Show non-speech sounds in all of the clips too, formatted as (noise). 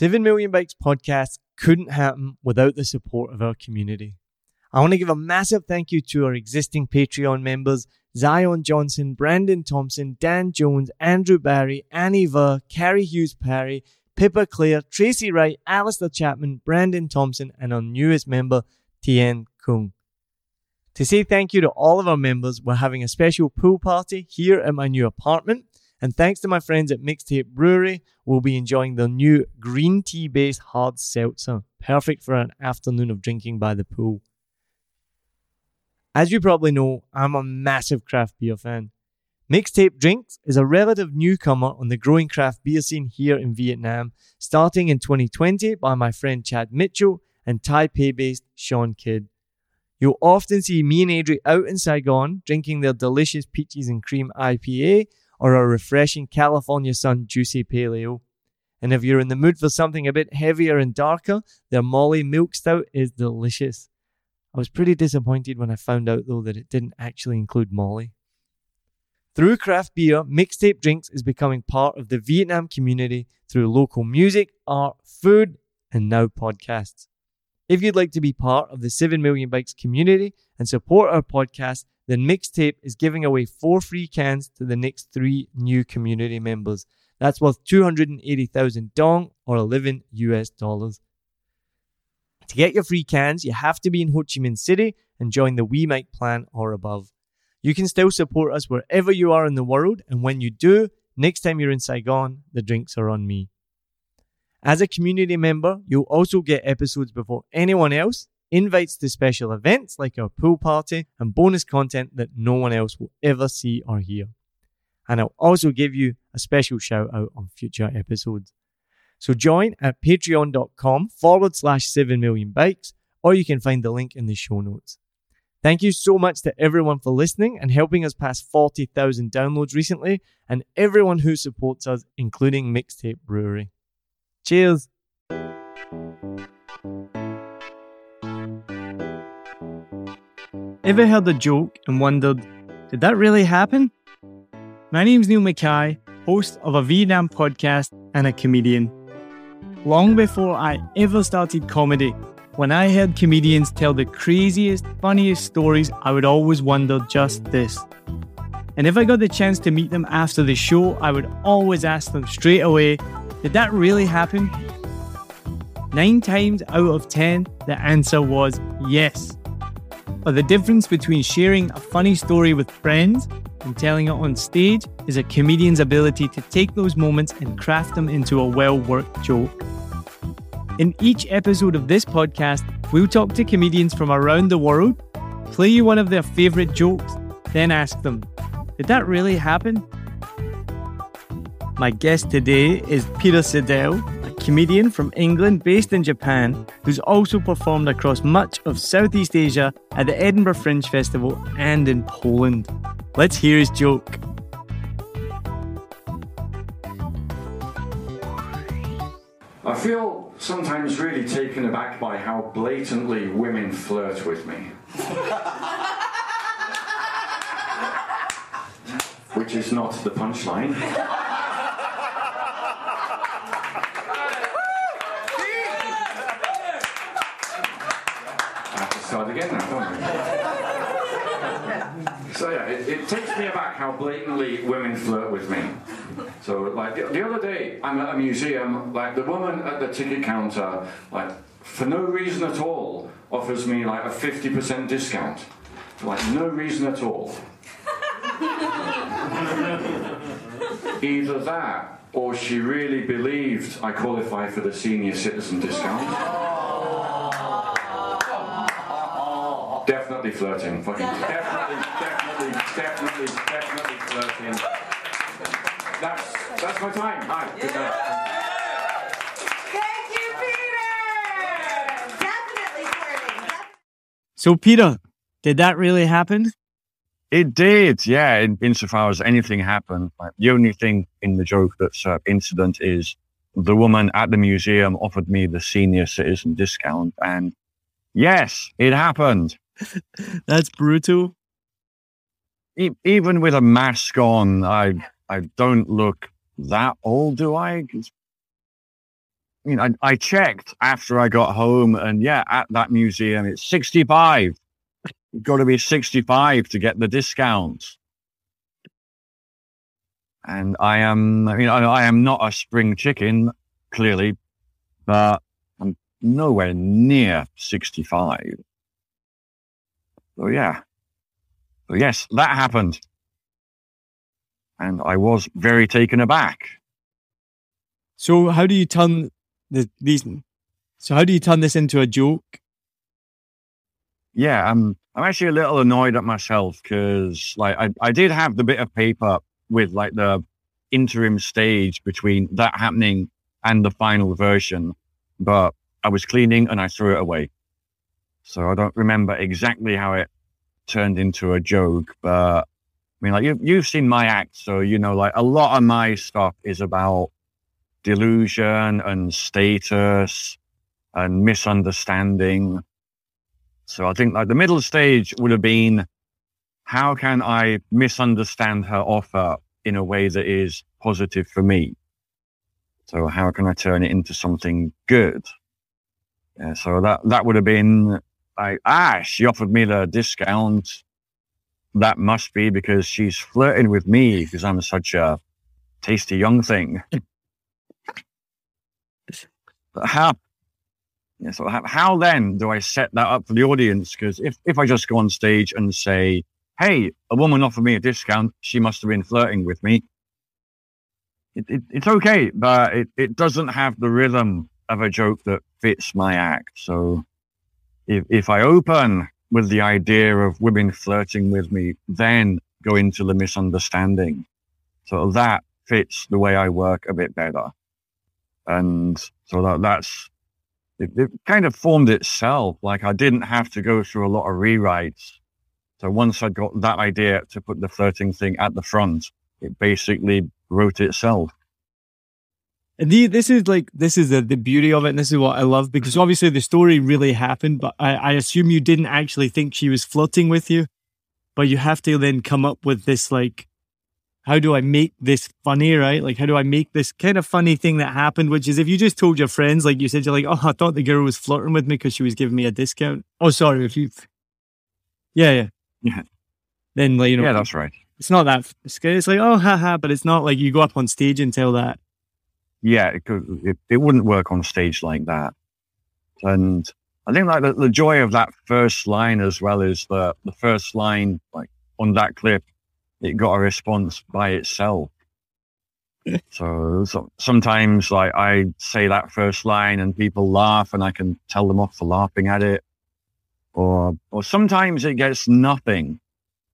7 Million Bikes podcast couldn't happen without the support of our community. I want to give a massive thank you to our existing Patreon members Zion Johnson, Brandon Thompson, Dan Jones, Andrew Barry, Annie Ver, Carrie Hughes Parry, Pippa Clare, Tracy Wright, Alistair Chapman, Brandon Thompson, and our newest member, Tien Kung. To say thank you to all of our members, we're having a special pool party here at my new apartment. And thanks to my friends at Mixtape Brewery, we'll be enjoying the new green tea based hard seltzer, perfect for an afternoon of drinking by the pool. As you probably know, I'm a massive craft beer fan. Mixtape Drinks is a relative newcomer on the growing craft beer scene here in Vietnam, starting in 2020 by my friend Chad Mitchell and Taipei based Sean Kidd. You'll often see me and Adri out in Saigon drinking their delicious peaches and cream IPA or a refreshing California Sun Juicy Pale Ale. And if you're in the mood for something a bit heavier and darker, their Molly Milk Stout is delicious. I was pretty disappointed when I found out, though, that it didn't actually include Molly. Through craft beer, Mixtape Drinks is becoming part of the Vietnam community through local music, art, food, and now podcasts. If you'd like to be part of the 7 Million Bikes community and support our podcast, then Mixtape is giving away four free cans to the next three new community members. That's worth 280,000 dong or 11 US dollars. To get your free cans, you have to be in Ho Chi Minh City and join the We Mic plan or above. You can still support us wherever you are in the world, and when you do, next time you're in Saigon, the drinks are on me. As a community member, you'll also get episodes before anyone else, invites to special events like our pool party, and bonus content that no one else will ever see or hear. And I'll also give you a special shout out on future episodes. So join at patreon.com forward slash 7 million bikes, or you can find the link in the show notes. Thank you so much to everyone for listening and helping us pass 40,000 downloads recently, and everyone who supports us, including Mixtape Brewery. Cheers! Ever heard a joke and wondered, did that really happen? My name's Niall Mackay, host of a Vietnam podcast and a comedian. Long before I ever started comedy, when I heard comedians tell the craziest, funniest stories, I would always wonder just this. And if I got the chance to meet them after the show, I would always ask them straight away, Did that really happen? Nine times out of ten, the answer was yes. But the difference between sharing a funny story with friends and telling it on stage is a comedian's ability to take those moments and craft them into a well worked joke. In each episode of this podcast, we'll talk to comedians from around the world, play you one of their favorite jokes, then ask them, Did that really happen? My guest today is Peter Sidell, comedian from England based in Japan, who's also performed across much of Southeast Asia at the Edinburgh Fringe Festival and in Poland. Let's hear his joke. I feel sometimes really taken aback by how blatantly women flirt with me. (laughs) Which is not the punchline. I have to start again now, don't I? (laughs) So yeah, it, it takes me aback how blatantly women flirt with me. So like the, the other day, I'm at a museum. Like the woman at the ticket counter, like for no reason at all, offers me like a fifty percent discount. Like no reason at all. (laughs) Either that, or she really believed I qualify for the senior citizen discount. Definitely flirting. (laughs) Fucking definitely, definitely, definitely, definitely flirting. That's that's my time. Hi. Good night. Thank you, Peter! Definitely flirting. So, Peter, did that really happen? It did, yeah. In, insofar as anything happened, like the only thing in the joke that's uh, incident is the woman at the museum offered me the senior citizen discount, and yes, it happened. That's brutal. Even with a mask on, I I don't look that old, do I? you know, I, I checked after I got home, and yeah, at that museum, it's 65. You've got to be 65 to get the discount. And I am, you know, I am not a spring chicken, clearly, but I'm nowhere near 65. So yeah. So yes, that happened. And I was very taken aback. So how do you turn the these? So how do you turn this into a joke? Yeah, I'm I'm actually a little annoyed at myself because like I, I did have the bit of paper with like the interim stage between that happening and the final version, but I was cleaning and I threw it away. So I don't remember exactly how it turned into a joke, but I mean, like you've, you've seen my act. So, you know, like a lot of my stuff is about delusion and status and misunderstanding. So I think like the middle stage would have been, how can I misunderstand her offer in a way that is positive for me? So how can I turn it into something good? Yeah, so that, that would have been like, ah, she offered me the discount. That must be because she's flirting with me because I'm such a tasty young thing. but how, yeah, so how, how then do I set that up for the audience? Because if, if I just go on stage and say, hey, a woman offered me a discount, she must have been flirting with me. It, it, it's okay, but it, it doesn't have the rhythm of a joke that fits my act. So if, if I open with the idea of women flirting with me, then go into the misunderstanding. So that fits the way I work a bit better. And so that, that's, it, it kind of formed itself. Like I didn't have to go through a lot of rewrites. So once I got that idea to put the flirting thing at the front, it basically wrote itself. And the, this is like this is the, the beauty of it, and this is what I love because obviously the story really happened, but I, I assume you didn't actually think she was flirting with you, but you have to then come up with this like, how do I make this funny, right? Like, how do I make this kind of funny thing that happened? Which is if you just told your friends, like you said, you're like, oh, I thought the girl was flirting with me because she was giving me a discount. Oh, sorry, if you, yeah, yeah, Yeah. Then like you know, Yeah, that's right. it's not that scary. It's like oh, haha, but it's not like you go up on stage and tell that. Yeah, it, could, it, it wouldn't work on stage like that. And I think like the, the joy of that first line as well is the, the first line, like on that clip, it got a response by itself. (laughs) so, so sometimes like I say that first line and people laugh and I can tell them off for laughing at it. Or, or sometimes it gets nothing.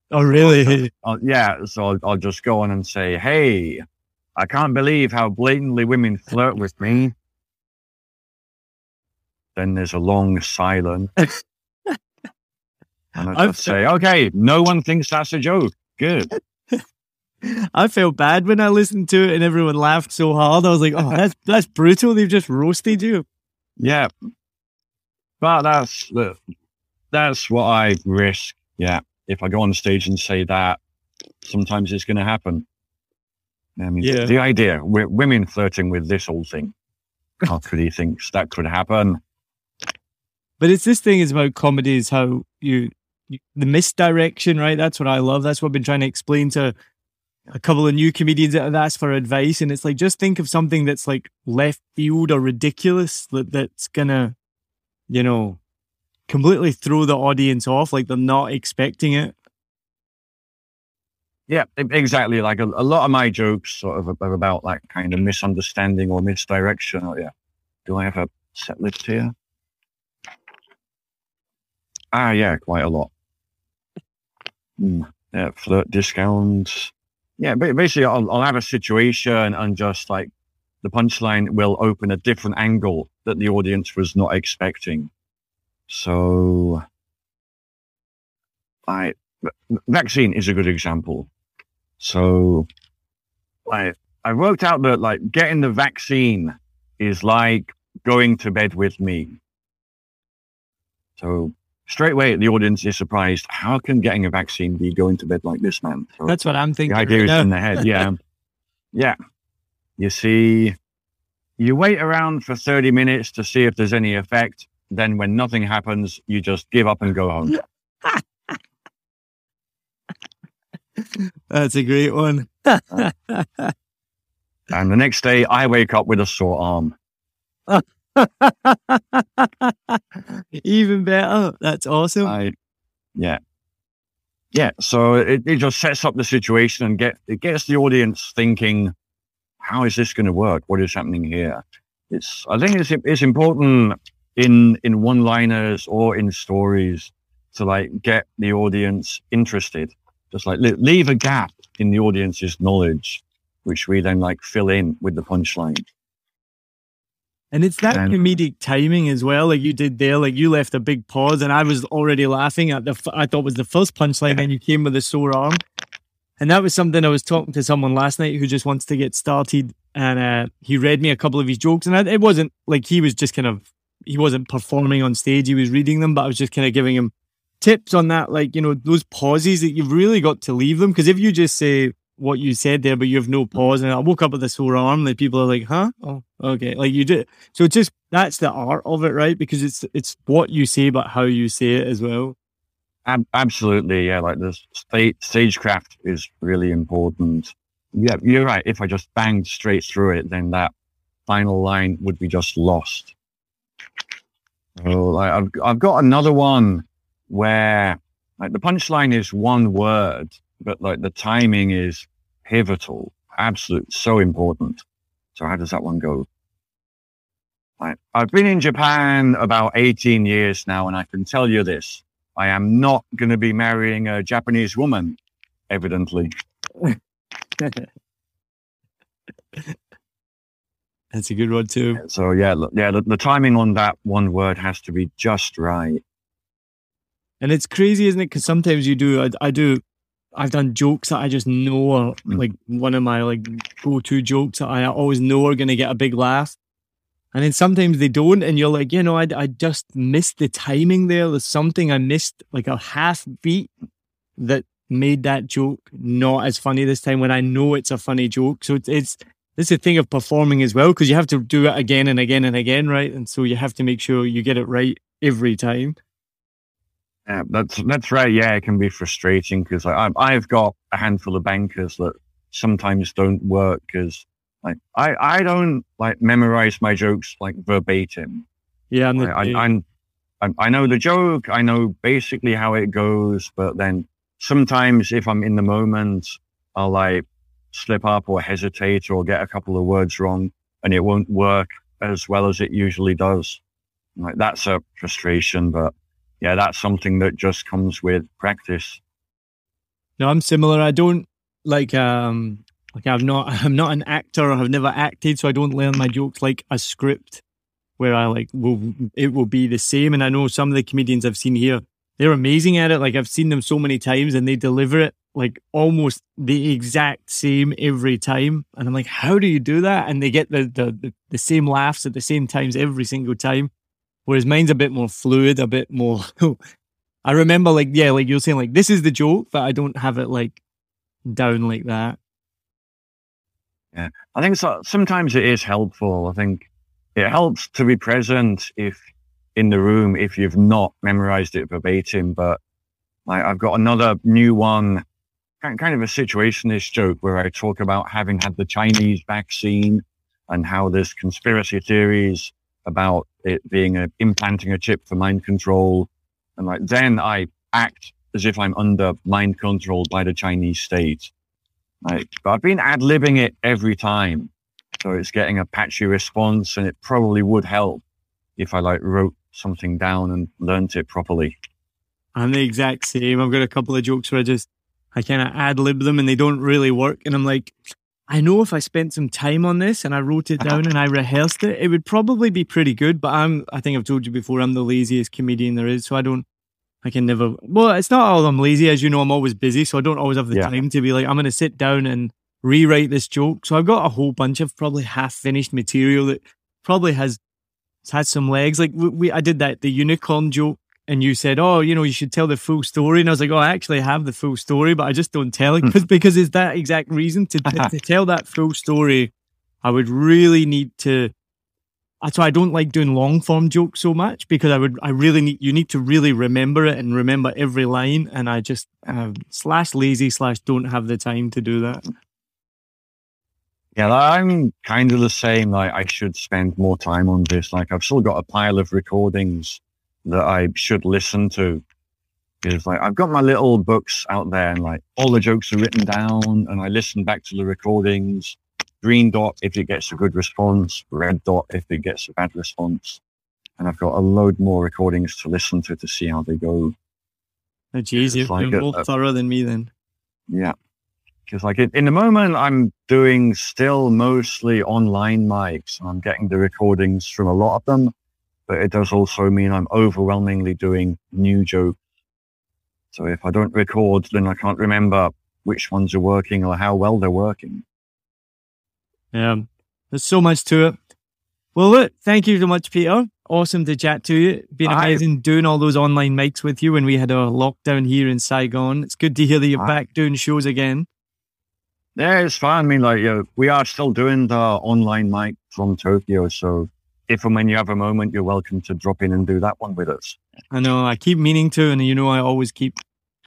Oh, really? Uh, yeah. So I'll, I'll just go on and say, Hey, I can't believe how blatantly women flirt with me. Then there's a long silence. and I just say, okay, no one thinks that's a joke. Good. (laughs) I felt bad when I listened to it and everyone laughed so hard. I was like, oh, that's that's brutal. They've just roasted you. Yeah. But that's that's what I risk. Yeah. If I go on stage and say that, sometimes it's going to happen. I mean, Yeah. the idea, women flirting with this whole thing. How could he think that could happen? But it's this thing is about comedy is how you, you the misdirection, right? That's what I love. That's what I've been trying to explain to a couple of new comedians that have asked for advice. And it's like just think of something that's like left field or ridiculous that, that's gonna, you know, completely throw the audience off, like they're not expecting it. Yeah, exactly. Like a, a lot of my jokes sort of are about like kind of misunderstanding or misdirection. Yeah. Do I have a set list here? Ah, yeah, quite a lot. Hmm, yeah, flirt discounts. Yeah, ba- basically, I'll, I'll have a situation and just like the punchline will open a different angle that the audience was not expecting. So, I vaccine is a good example. So, I I worked out that like getting the vaccine is like going to bed with me. So straight away, the audience is surprised. How can getting a vaccine be going to bed like this, man? So That's what I'm thinking. the thinking. idea right is now. in the head. Yeah, (laughs) yeah. You see, you wait around for 30 minutes to see if there's any effect. Then when nothing happens, you just give up and go home. That's a great one. (laughs) and the next day I wake up with a sore arm. (laughs) Even better. That's awesome. I, yeah. Yeah. So it, it just sets up the situation and get it gets the audience thinking, how is this going to work? What is happening here? It's I think it's it's important in in one liners or in stories to like get the audience interested. Just like leave a gap in the audience's knowledge, which we then like fill in with the punchline. And it's that and, comedic timing as well, like you did there. Like you left a big pause, and I was already laughing at the. I thought was the first punchline, and you came with a sore arm, and that was something I was talking to someone last night who just wants to get started, and uh, he read me a couple of his jokes, and I, it wasn't like he was just kind of he wasn't performing on stage; he was reading them, but I was just kind of giving him tips on that, like you know those pauses that you've really got to leave them because if you just say what you said there, but you have no mm-hmm. pause. And I woke up with a sore arm. Like people are like, huh? Oh, okay. Like you did. So it's just, that's the art of it, right? Because it's, it's what you say, but how you say it as well. absolutely. Yeah. Like the stagecraft is really important. Yeah. You're right. If I just banged straight through it, then that final line would be just lost. Oh, I've, I've got another one where like the punchline is one word but like the timing is pivotal, absolute, so important. So how does that one go? I, I've been in Japan about 18 years now, and I can tell you this. I am not going to be marrying a Japanese woman, evidently. (laughs) That's a good one too. So yeah, yeah, the, the timing on that one word has to be just right. And it's crazy, isn't it? Because sometimes you do, I, I do I've done jokes that I just know are mm. like one of my like go-to jokes that I always know are going to get a big laugh. And then sometimes they don't. And you're like, you know, I, I just missed the timing there. There's something I missed, like a half beat that made that joke not as funny this time when I know it's a funny joke. So it's, it's this is a thing of performing as well, because you have to do it again and again and again, right? And so you have to make sure you get it right every time. Yeah, that's that's right. Yeah, it can be frustrating because like, I've got a handful of bankers that sometimes don't work because like I I don't like memorize my jokes like verbatim. Yeah, I'm, I, I'm, I'm I know the joke. I know basically how it goes, but then sometimes if I'm in the moment, I'll like slip up or hesitate or get a couple of words wrong, and it won't work as well as it usually does. Like that's a frustration, but yeah, that's something that just comes with practice. No, I'm similar. I don't like um like I've not (laughs) I'm not an actor I've never acted, so I don't learn my jokes like a script where I like will it will be the same. And I know some of the comedians I've seen here, they're amazing at it. Like I've seen them so many times and they deliver it like almost the exact same every time. And I'm like, how do you do that? And they get the the, the same laughs at the same times every single time. Whereas mine's a bit more fluid, a bit more. (laughs) I remember, like, yeah, like you're saying, like, this is the joke, but I don't have it like down like that. Yeah. I think so, sometimes it is helpful. I think it helps to be present if in the room, if you've not memorized it verbatim. But like, I've got another new one, kind of a situationist joke where I talk about having had the Chinese vaccine and how there's conspiracy theories about it being a, implanting a chip for mind control. And like, then I act as if I'm under mind control by the Chinese state. Like, but I've been ad libbing it every time. So it's getting a patchy response and it probably would help if I like wrote something down and learnt it properly. I'm the exact same. I've got a couple of jokes where I just, I kind of ad lib them and they don't really work. And I'm like, I know if I spent some time on this and I wrote it down and I rehearsed it, it would probably be pretty good. But I'm, I think I've told you before, I'm the laziest comedian there is. So I don't, I can never, well, it's not all I'm lazy. As you know, I'm always busy. So I don't always have the yeah. time to be like, I'm going to sit down and rewrite this joke. So I've got a whole bunch of probably half finished material that probably has, has had some legs. Like we, we I did that, the unicorn joke and you said, "Oh, you know, you should tell the full story," and I was like, "Oh, I actually have the full story, but I just don't tell it because because it's that exact reason to (laughs) to tell that full story. I would really need to that's why I don't like doing long form jokes so much because I would I really need you need to really remember it and remember every line, and I just um, slash lazy slash don't have the time to do that. Yeah, I'm kind of the same. Like I should spend more time on this. Like I've still got a pile of recordings that I should listen to. Because like I've got my little books out there and like all the jokes are written down and I listen back to the recordings. Green dot if it gets a good response, red dot if it gets a bad response. And I've got a load more recordings to listen to to see how they go. Oh, geez, you're like a- more thorough than me then. Yeah. Because like in in the moment, I'm doing still mostly online mics. And I'm getting the recordings from a lot of them, but it does also mean I'm overwhelmingly doing new jokes. So if I don't record, then I can't remember which ones are working or how well they're working. Yeah, there's so much to it. Well, look, thank you so much, Peter. Awesome to chat to you. Been amazing doing all those online mics with you when we had our lockdown here in Saigon. It's good to hear that you're Aye. back doing shows again. Yeah, it's fine. I mean, like, you know, we are still doing the online mic from Tokyo. So if and when you have a moment, you're welcome to drop in and do that one with us. I know I keep meaning to, and you know I always keep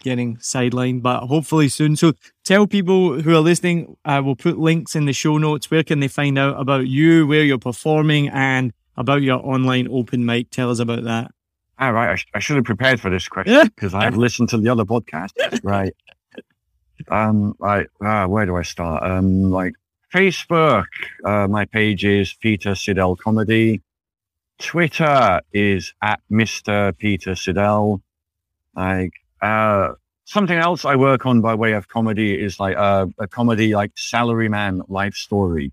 getting sidelined, but hopefully soon. So tell people who are listening, I will put links in the show notes. Where can they find out about you, where you're performing, and about your online open mic? Tell us about that. All right. I, sh- I should have prepared for this question because I've listened to the other podcast. (laughs) Right. Um, right. Ah, where do I start? Um, like Facebook, uh, my page is Peter Sidell Comedy. Twitter is at Mr. Peter Sidell. Like, uh, something else I work on by way of comedy is like uh, a comedy like Salaryman life story.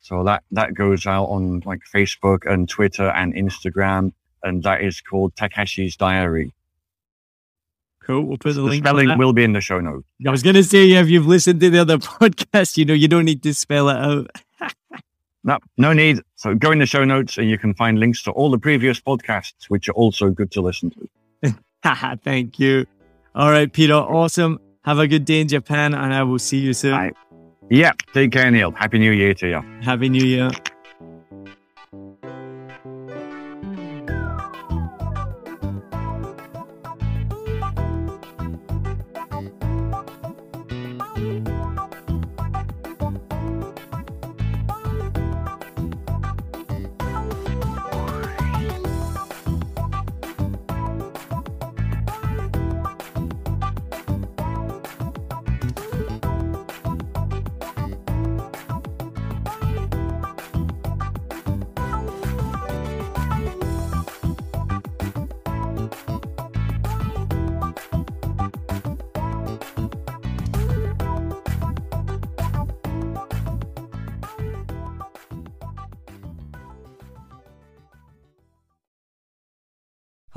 So that, that goes out on like Facebook and Twitter and Instagram and that is called Takeshi's Diary. Cool. We'll put the, The link. spelling will be in the show notes. I was going to say, if you've listened to the other (laughs) podcast, you know, you don't need to spell it out. (laughs) No, no need. So go in the show notes and you can find links to all the previous podcasts, which are also good to listen to. (laughs) Thank you. All right, Peter. Awesome. Have a good day in Japan, and I will see you soon. Bye. Yeah, take care, Niall. Happy New Year to you. Happy New Year.